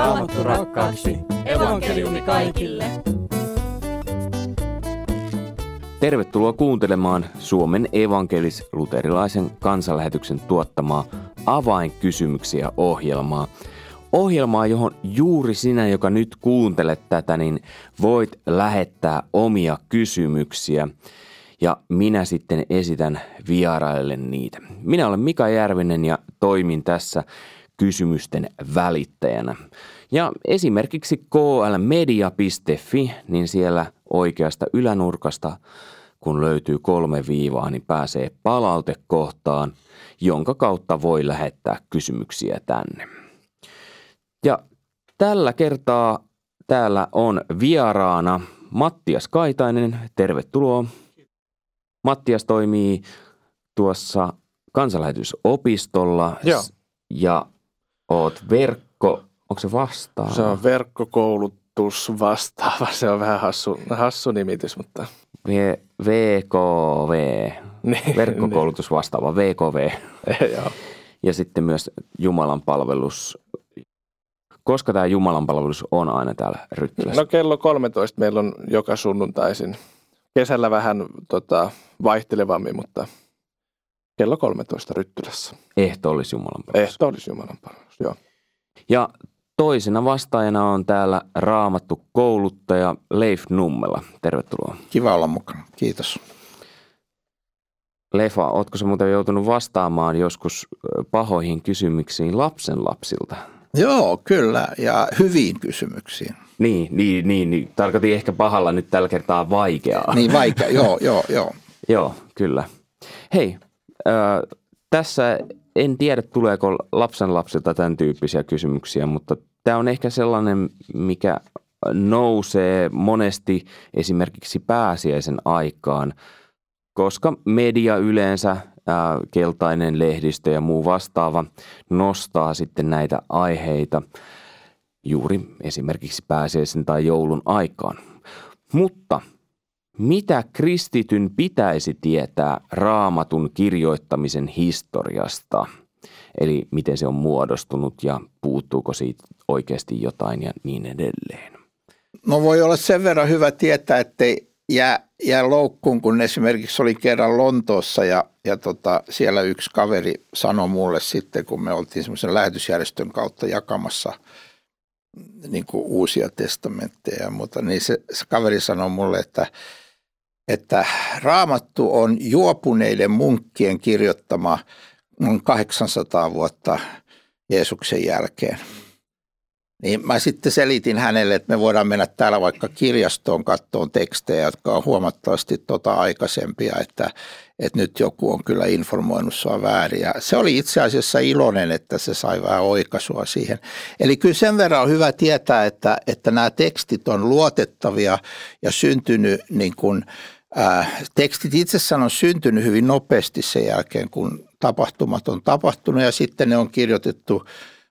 Raamattu rakkaaksi. Evankeliumi kaikille. Tervetuloa kuuntelemaan Suomen evankelis-luterilaisen kansanlähetyksen tuottamaa avainkysymyksiä ohjelmaa. Ohjelmaa, johon juuri sinä, joka nyt kuuntelet tätä, niin voit lähettää omia kysymyksiä ja minä sitten esitän vieraille niitä. Minä olen Mika Järvinen ja toimin tässä kysymysten välittäjänä. Ja esimerkiksi klmedia.fi, niin siellä oikeasta ylänurkasta, kun löytyy kolme viivaa, niin pääsee palautekohtaan, jonka kautta voi lähettää kysymyksiä tänne. Ja tällä kertaa täällä on vieraana Mattias Kaitainen. Tervetuloa. Mattias toimii tuossa kansanlähetysopistolla Joo. ja oot verkko, onko se vastaava? Se on verkkokoulutus vastaava. Se on vähän hassu, hassu nimitys, mutta V- VKV, niin, verkkokoulutus vastaava VKV niin. Joo. ja sitten myös Jumalan palvelus. Koska tämä Jumalan palvelus on aina täällä Ryttylässä? No kello 13 meillä on joka sunnuntaisin. Kesällä vähän tota, vaihtelevammin, mutta kello 13 Ryttylässä. Ehto olisi Jumalan palvelus. Ehto olisi Jumalan palvelus, joo. Ja toisena vastaajana on täällä raamattu kouluttaja Leif Nummela. Tervetuloa. Kiva olla mukana. Kiitos. Lefa, ootko se muuten joutunut vastaamaan joskus pahoihin kysymyksiin lapsen lapsilta? Joo, kyllä. Ja hyviin kysymyksiin. Niin, niin, niin, niin. tarkoitin ehkä pahalla nyt tällä kertaa vaikeaa. Niin vaikea. joo, joo, joo. Joo, kyllä. Hei, tässä en tiedä tuleeko lapsen lapsilta tämän tyyppisiä kysymyksiä, mutta tämä on ehkä sellainen, mikä nousee monesti esimerkiksi pääsiäisen aikaan, koska media yleensä, keltainen lehdistö ja muu vastaava nostaa sitten näitä aiheita juuri esimerkiksi pääsiäisen tai joulun aikaan. Mutta mitä kristityn pitäisi tietää raamatun kirjoittamisen historiasta? Eli miten se on muodostunut ja puuttuuko siitä oikeasti jotain ja niin edelleen. No voi olla sen verran hyvä tietää, ettei jää, jää loukkuun, kun esimerkiksi oli kerran Lontoossa ja, ja tota, siellä yksi kaveri sanoi mulle sitten, kun me oltiin semmoisen lähetysjärjestön kautta jakamassa niin kuin uusia testamentteja ja muuta, niin se, se kaveri sanoi mulle, että, että raamattu on juopuneiden munkkien kirjoittama noin 800 vuotta Jeesuksen jälkeen. Niin mä sitten selitin hänelle, että me voidaan mennä täällä vaikka kirjastoon kattoon tekstejä, jotka on huomattavasti tota aikaisempia, että, että nyt joku on kyllä informoinut sua väärin. Ja se oli itse asiassa iloinen, että se sai vähän oikaisua siihen. Eli kyllä sen verran on hyvä tietää, että, että nämä tekstit on luotettavia ja syntynyt niin kuin, ää, tekstit itsessään on syntynyt hyvin nopeasti sen jälkeen, kun tapahtumat on tapahtunut ja sitten ne on kirjoitettu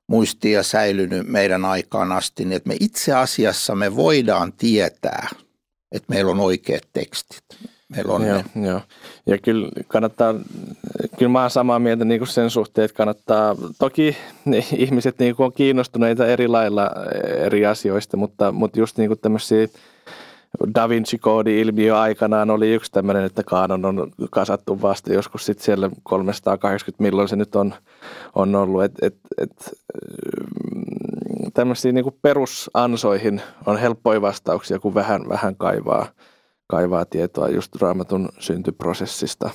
muistiin ja säilynyt meidän aikaan asti, niin että me itse asiassa me voidaan tietää, että meillä on oikeat tekstit. Meillä on Joo, ne. joo. Ja kyllä kannattaa, kyllä mä oon samaa mieltä niin kuin sen suhteen, että kannattaa, toki niin, ihmiset niin kuin on kiinnostuneita eri lailla eri asioista, mutta, mutta just niin kuin tämmöisiä Da Vinci-koodi-ilmiö aikanaan oli yksi tämmöinen, että kaanon on kasattu vasta joskus sitten siellä 380, milloin se nyt on, on ollut. Et, et, et, mm, tämmöisiin niin perusansoihin on helppoja vastauksia, kun vähän, vähän kaivaa, kaivaa tietoa just raamatun syntyprosessista.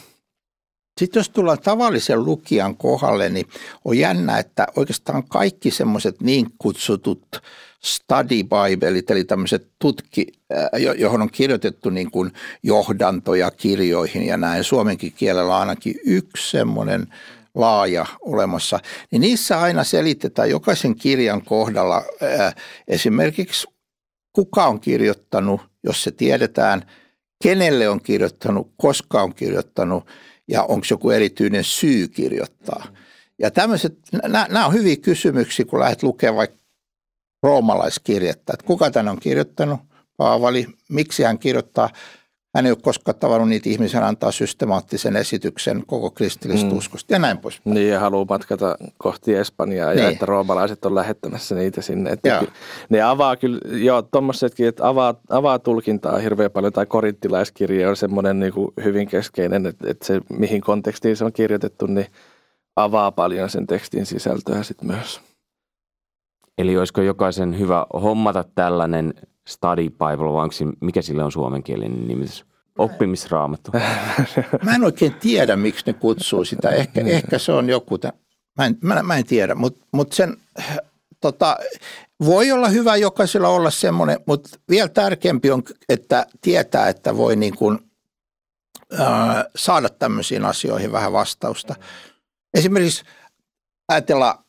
Sitten jos tullaan tavallisen lukijan kohdalle, niin on jännä, että oikeastaan kaikki semmoiset niin kutsutut study biblelit, eli tämmöiset tutki, äh, jo- johon on kirjoitettu niin kuin johdantoja kirjoihin ja näin. Suomenkin kielellä on ainakin yksi semmoinen laaja olemassa, niin niissä aina selitetään jokaisen kirjan kohdalla äh, esimerkiksi kuka on kirjoittanut, jos se tiedetään, kenelle on kirjoittanut, koska on kirjoittanut ja onko joku erityinen syy kirjoittaa. Ja tämmöiset, nämä on hyviä kysymyksiä, kun lähdet lukemaan vaikka roomalaiskirjettä, että kuka tämän on kirjoittanut, Paavali, miksi hän kirjoittaa hän ei ole koskaan tavannut niitä ihmisiä, antaa systemaattisen esityksen koko kristillisestä mm. uskosta ja näin pois. Niin ja haluaa matkata kohti Espanjaa niin. ja että roomalaiset on lähettämässä niitä sinne. Että ne avaa kyllä, joo tuommoisetkin, että avaa, avaa tulkintaa hirveän paljon tai korinttilaiskirja on semmoinen niin kuin hyvin keskeinen, että, että se mihin kontekstiin se on kirjoitettu, niin avaa paljon sen tekstin sisältöä sitten myös. Eli olisiko jokaisen hyvä hommata tällainen study bible, vai onko, mikä sille on suomenkielinen nimitys? Oppimisraamattu. Mä en oikein tiedä, miksi ne kutsuu sitä. Ehkä, ehkä se on joku, mä en, mä, mä en tiedä, mutta mut sen tota, voi olla hyvä jokaisella olla semmoinen, mutta vielä tärkeämpi on, että tietää, että voi niin kuin, äh, saada tämmöisiin asioihin vähän vastausta. Esimerkiksi ajatella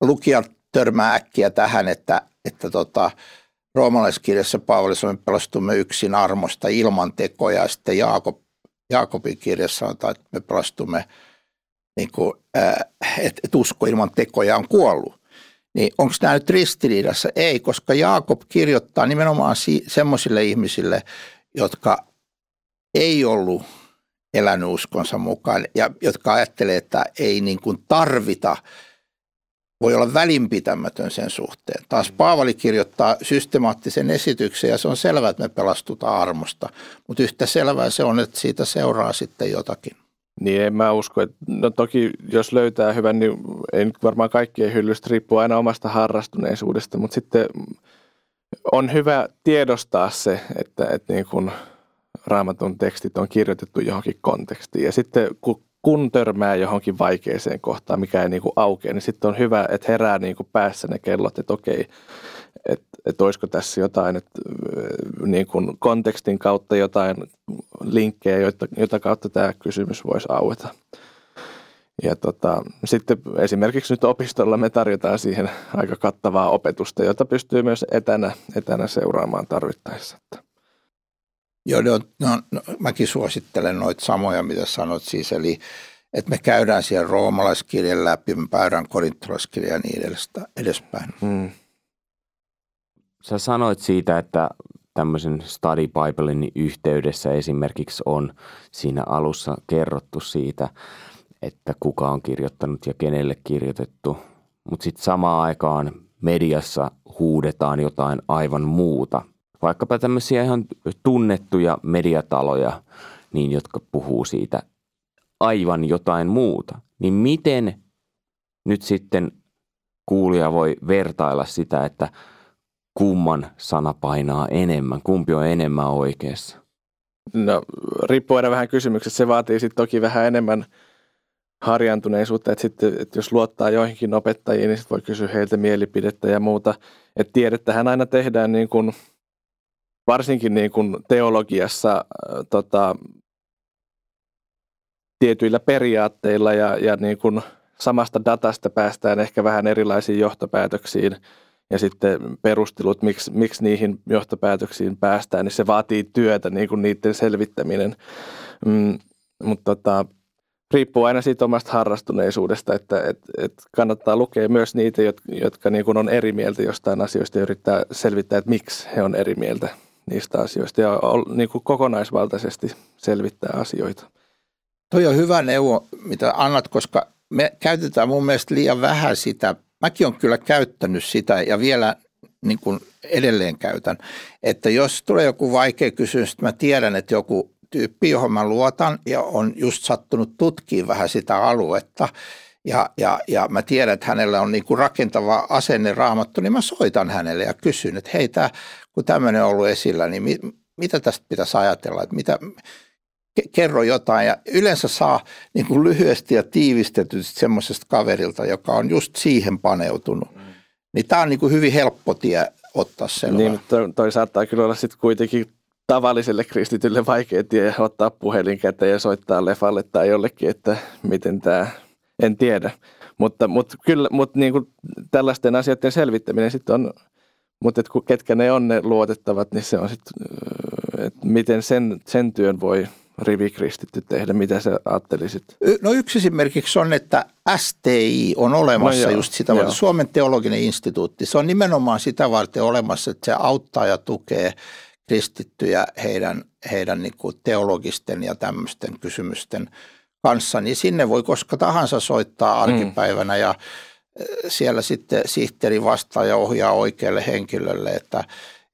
lukija törmää äkkiä tähän, että, että tota, roomalaiskirjassa Paavali että pelastumme yksin armosta ilman tekoja. Ja sitten Jaakob, Jaakobin kirjassa sanotaan, että me pelastumme, niin kuin, että, että usko ilman tekoja on kuollut. Niin onko tämä nyt ristiriidassa? Ei, koska Jaakob kirjoittaa nimenomaan si- semmoisille ihmisille, jotka ei ollut elänyt uskonsa mukaan ja jotka ajattelee, että ei niin kuin tarvita – voi olla välinpitämätön sen suhteen. Taas mm. Paavali kirjoittaa systemaattisen esityksen ja se on selvää, että me pelastutaan armosta, mutta yhtä selvää se on, että siitä seuraa sitten jotakin. Niin en mä usko, että no toki jos löytää hyvän, niin ei nyt varmaan kaikkien hyllystä riippuu aina omasta harrastuneisuudesta, mutta sitten on hyvä tiedostaa se, että, että niin kun raamatun tekstit on kirjoitettu johonkin kontekstiin ja sitten kun kun törmää johonkin vaikeeseen kohtaan, mikä ei niin kuin aukea, niin sitten on hyvä, että herää niin kuin päässä ne kellot, että okei, että, että olisiko tässä jotain, että niin kuin kontekstin kautta jotain linkkejä, jota, jota kautta tämä kysymys voisi aueta. Ja tota, sitten esimerkiksi nyt opistolla me tarjotaan siihen aika kattavaa opetusta, jota pystyy myös etänä, etänä seuraamaan tarvittaessa. Joo, no, no, no, mäkin suosittelen noita samoja, mitä sanot siis, eli että me käydään siellä roomalaiskirjan läpi, me käydään korintolaiskirjan ja niin edespäin. Hmm. Sä sanoit siitä, että tämmöisen study Biblein yhteydessä esimerkiksi on siinä alussa kerrottu siitä, että kuka on kirjoittanut ja kenelle kirjoitettu, mutta sitten samaan aikaan mediassa huudetaan jotain aivan muuta – vaikkapa tämmöisiä ihan tunnettuja mediataloja, niin jotka puhuu siitä aivan jotain muuta. Niin miten nyt sitten kuulija voi vertailla sitä, että kumman sana painaa enemmän, kumpi on enemmän oikeassa? No riippuu aina vähän kysymyksestä. Se vaatii sitten toki vähän enemmän harjaantuneisuutta, että, sitten, että jos luottaa joihinkin opettajiin, niin sitten voi kysyä heiltä mielipidettä ja muuta. Että tiedettähän aina tehdään niin kuin – varsinkin niin kuin teologiassa äh, tota, tietyillä periaatteilla ja, ja niin kuin samasta datasta päästään ehkä vähän erilaisiin johtopäätöksiin ja sitten perustelut, miksi, miksi niihin johtopäätöksiin päästään, niin se vaatii työtä, niin kuin niiden selvittäminen. Mm, mutta tota, riippuu aina siitä omasta harrastuneisuudesta, että et, et kannattaa lukea myös niitä, jotka, jotka niin kuin on eri mieltä jostain asioista ja yrittää selvittää, että miksi he on eri mieltä niistä asioista ja niin kuin kokonaisvaltaisesti selvittää asioita. Toi on hyvä neuvo, mitä annat, koska me käytetään mun mielestä liian vähän sitä. Mäkin olen kyllä käyttänyt sitä ja vielä niin kuin edelleen käytän, että jos tulee joku vaikea kysymys, että mä tiedän, että joku tyyppi, johon mä luotan ja on just sattunut tutkimaan vähän sitä aluetta ja, ja, ja mä tiedän, että hänellä on niin kuin rakentava asenne raamattu, niin mä soitan hänelle ja kysyn, että hei, tää, kun tämmöinen on ollut esillä, niin mi, mitä tästä pitäisi ajatella, että mitä, kerro jotain ja yleensä saa niin kuin lyhyesti ja tiivistetysti semmoisesta kaverilta, joka on just siihen paneutunut. Mm. Niin tämä on niin kuin hyvin helppo tie ottaa selvää. Niin, toi, toi saattaa kyllä olla sitten kuitenkin tavalliselle kristitylle vaikea tie ottaa puhelin käteen ja soittaa lefalle tai jollekin, että miten tämä, en tiedä. Mutta, mutta kyllä, mutta niin kuin tällaisten asioiden selvittäminen sitten on mutta et kun ketkä ne on ne luotettavat, niin se on sitten, että miten sen, sen työn voi rivikristitty tehdä, mitä sä ajattelisit? No yksi esimerkiksi on, että STI on olemassa no joo, just sitä varten, Suomen teologinen instituutti. Se on nimenomaan sitä varten olemassa, että se auttaa ja tukee kristittyjä heidän, heidän niin kuin teologisten ja tämmöisten kysymysten kanssa, niin sinne voi koska tahansa soittaa mm. arkipäivänä ja siellä sitten sihteeri vastaa ja ohjaa oikealle henkilölle, että,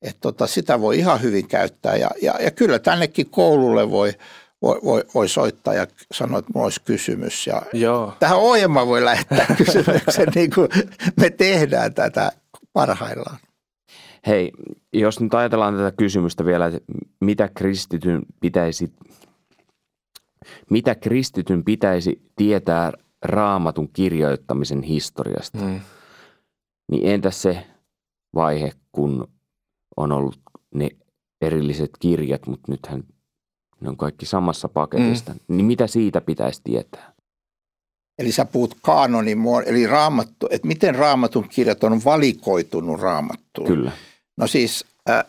että tota, sitä voi ihan hyvin käyttää ja, ja, ja kyllä tännekin koululle voi, voi, voi, voi soittaa ja sanoa, että minulla olisi kysymys. Ja Joo. Tähän ohjelmaan voi lähettää kysymyksen, niin kuin me tehdään tätä parhaillaan. Hei, jos nyt ajatellaan tätä kysymystä vielä, että mitä kristityn pitäisi, mitä kristityn pitäisi tietää raamatun kirjoittamisen historiasta, mm. niin entäs se vaihe, kun on ollut ne erilliset kirjat, mutta nythän ne on kaikki samassa paketista, mm. niin mitä siitä pitäisi tietää? Eli sä puhut kaanonin, eli raamattu, että miten raamatun kirjat on valikoitunut raamattuun. Kyllä. No siis äh,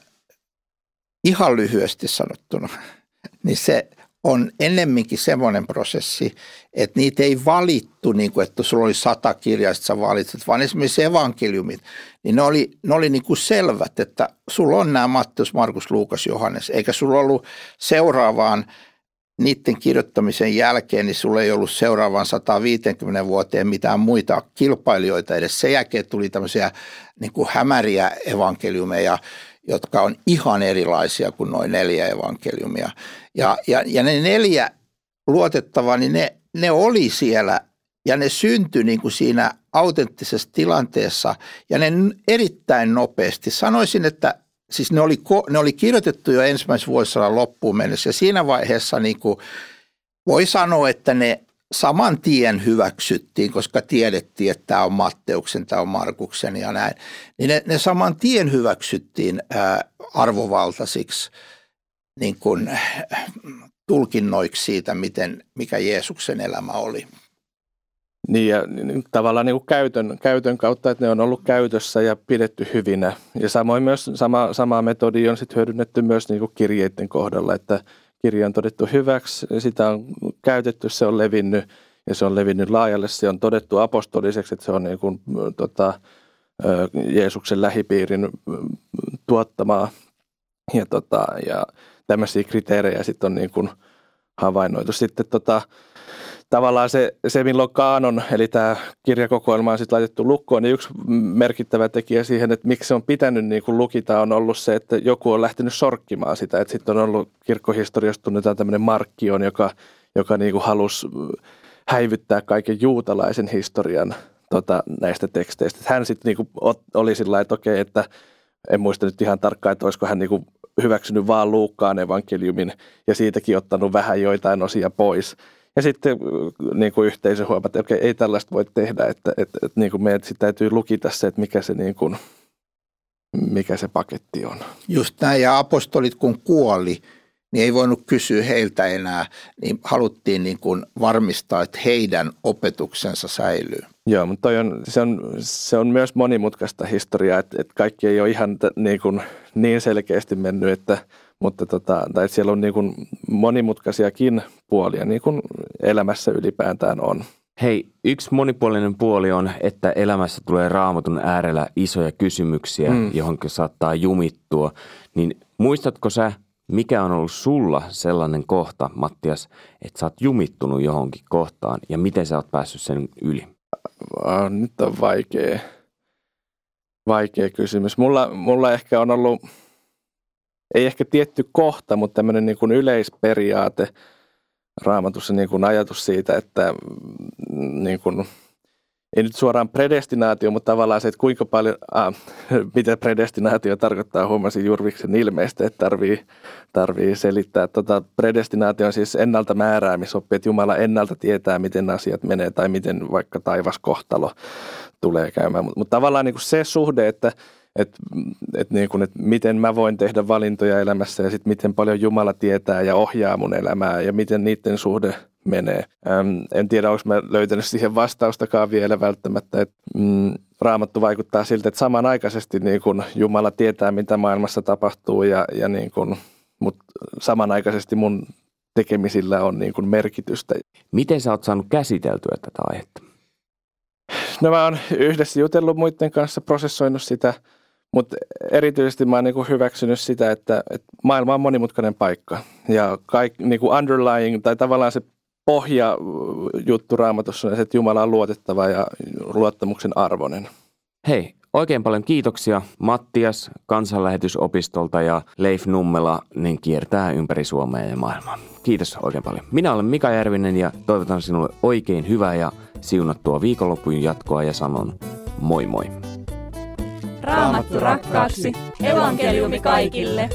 ihan lyhyesti sanottuna, niin se on ennemminkin semmoinen prosessi, että niitä ei valittu, niin kuin, että sulla oli sata kirjaa, sä valitset, vaan esimerkiksi evankeliumit, niin ne oli, ne oli niin kuin selvät, että sulla on nämä Matteus, Markus, Luukas, Johannes, eikä sulla ollut seuraavaan niiden kirjoittamisen jälkeen, niin sulla ei ollut seuraavaan 150 vuoteen mitään muita kilpailijoita edes. Sen jälkeen tuli tämmöisiä niin kuin hämäriä evankeliumeja, jotka on ihan erilaisia kuin noin neljä evankeliumia. Ja, ja, ja ne neljä luotettavaa, niin ne, ne oli siellä ja ne syntyi niin kuin siinä autenttisessa tilanteessa ja ne erittäin nopeasti. Sanoisin, että siis ne oli, ne oli kirjoitettu jo ensimmäisen vuosisadan loppuun mennessä ja siinä vaiheessa niin kuin voi sanoa, että ne saman tien hyväksyttiin, koska tiedettiin, että tämä on Matteuksen, tämä on Markuksen ja näin, niin ne, ne saman tien hyväksyttiin ää, arvovaltaisiksi niin kuin, tulkinnoiksi siitä, miten, mikä Jeesuksen elämä oli. Niin ja tavallaan niin kuin käytön, käytön kautta, että ne on ollut käytössä ja pidetty hyvinä. Ja samoin myös sama, sama metodi on sitten hyödynnetty myös niin kuin kirjeiden kohdalla, että kirja on todettu hyväksi, sitä on käytetty, se on levinnyt ja se on levinnyt laajalle. Se on todettu apostoliseksi, että se on niin kuin, tota, Jeesuksen lähipiirin tuottamaa. Ja, tota, ja tämmöisiä kriteerejä sitten on niin kuin havainnoitu. Sitten tota, tavallaan se, se milloin kaanon, eli tämä kirjakokoelma on sitten laitettu lukkoon, niin yksi merkittävä tekijä siihen, että miksi se on pitänyt niin kuin lukita, on ollut se, että joku on lähtenyt sorkkimaan sitä. Sitten on ollut kirkkohistoriasta tunnetaan tämmöinen Markkion, joka, joka niin kuin halusi häivyttää kaiken juutalaisen historian tota, näistä teksteistä. Hän sitten niin oli sillä että okei, että en muista nyt ihan tarkkaan, että olisiko hän niin kuin hyväksynyt vaan Luukkaan evankeliumin ja siitäkin ottanut vähän joitain osia pois. Ja sitten niin kuin yhteisö huomaa, että okei, ei tällaista voi tehdä, että, että, että niin kuin meidän täytyy lukita se, että mikä se, niin kuin, mikä se paketti on. Just näin, ja apostolit kun kuoli, niin ei voinut kysyä heiltä enää, niin haluttiin niin kuin varmistaa, että heidän opetuksensa säilyy. Joo, mutta on, se, on, se on myös monimutkaista historiaa, että, että kaikki ei ole ihan t- niin, kuin, niin selkeästi mennyt, että, mutta tota, tai että siellä on niin kuin monimutkaisiakin puolia, niin kuin elämässä ylipäätään on. Hei, yksi monipuolinen puoli on, että elämässä tulee raamatun äärellä isoja kysymyksiä, mm. johon saattaa jumittua. Niin muistatko sä mikä on ollut sulla sellainen kohta, Mattias, että sä oot jumittunut johonkin kohtaan ja miten sä oot päässyt sen yli? Nyt on vaikea, vaikea kysymys. Mulla, mulla ehkä on ollut, ei ehkä tietty kohta, mutta tämmöinen niin kuin yleisperiaate raamatussa niin kuin ajatus siitä, että mm, niin kuin – ei nyt suoraan predestinaatio, mutta tavallaan se, että kuinka paljon, äh, mitä predestinaatio tarkoittaa, huomasin Jurviksen ilmeistä, että tarvii, tarvii selittää. Tota, predestinaatio on siis ennalta määräämisoppi, että Jumala ennalta tietää, miten asiat menee tai miten vaikka taivaskohtalo tulee käymään. Mutta mut tavallaan niin kuin se suhde, että että et niin kuin, et miten mä voin tehdä valintoja elämässä ja sitten miten paljon Jumala tietää ja ohjaa mun elämää ja miten niiden suhde – menee. Ähm, en tiedä, onko mä löytänyt siihen vastaustakaan vielä välttämättä. Että, mm, raamattu vaikuttaa siltä, että samanaikaisesti niin kun Jumala tietää, mitä maailmassa tapahtuu, ja, ja niin kun, mutta samanaikaisesti mun tekemisillä on niin kun merkitystä. Miten sä oot saanut käsiteltyä tätä aihetta? No mä oon yhdessä jutellut muiden kanssa, prosessoinut sitä mutta erityisesti mä oon niin kuin hyväksynyt sitä, että, että maailma on monimutkainen paikka ja kaikki niin kuin underlying tai tavallaan se pohja juttu raamatussa on se, että Jumala on luotettava ja luottamuksen arvoinen. Hei, oikein paljon kiitoksia Mattias kansanlähetysopistolta ja Leif Nummela niin kiertää ympäri Suomea ja maailmaa. Kiitos oikein paljon. Minä olen Mika Järvinen ja toivotan sinulle oikein hyvää ja siunattua viikonlopun jatkoa ja sanon moi moi. Raamattu rakkaaksi, evankeliumi kaikille.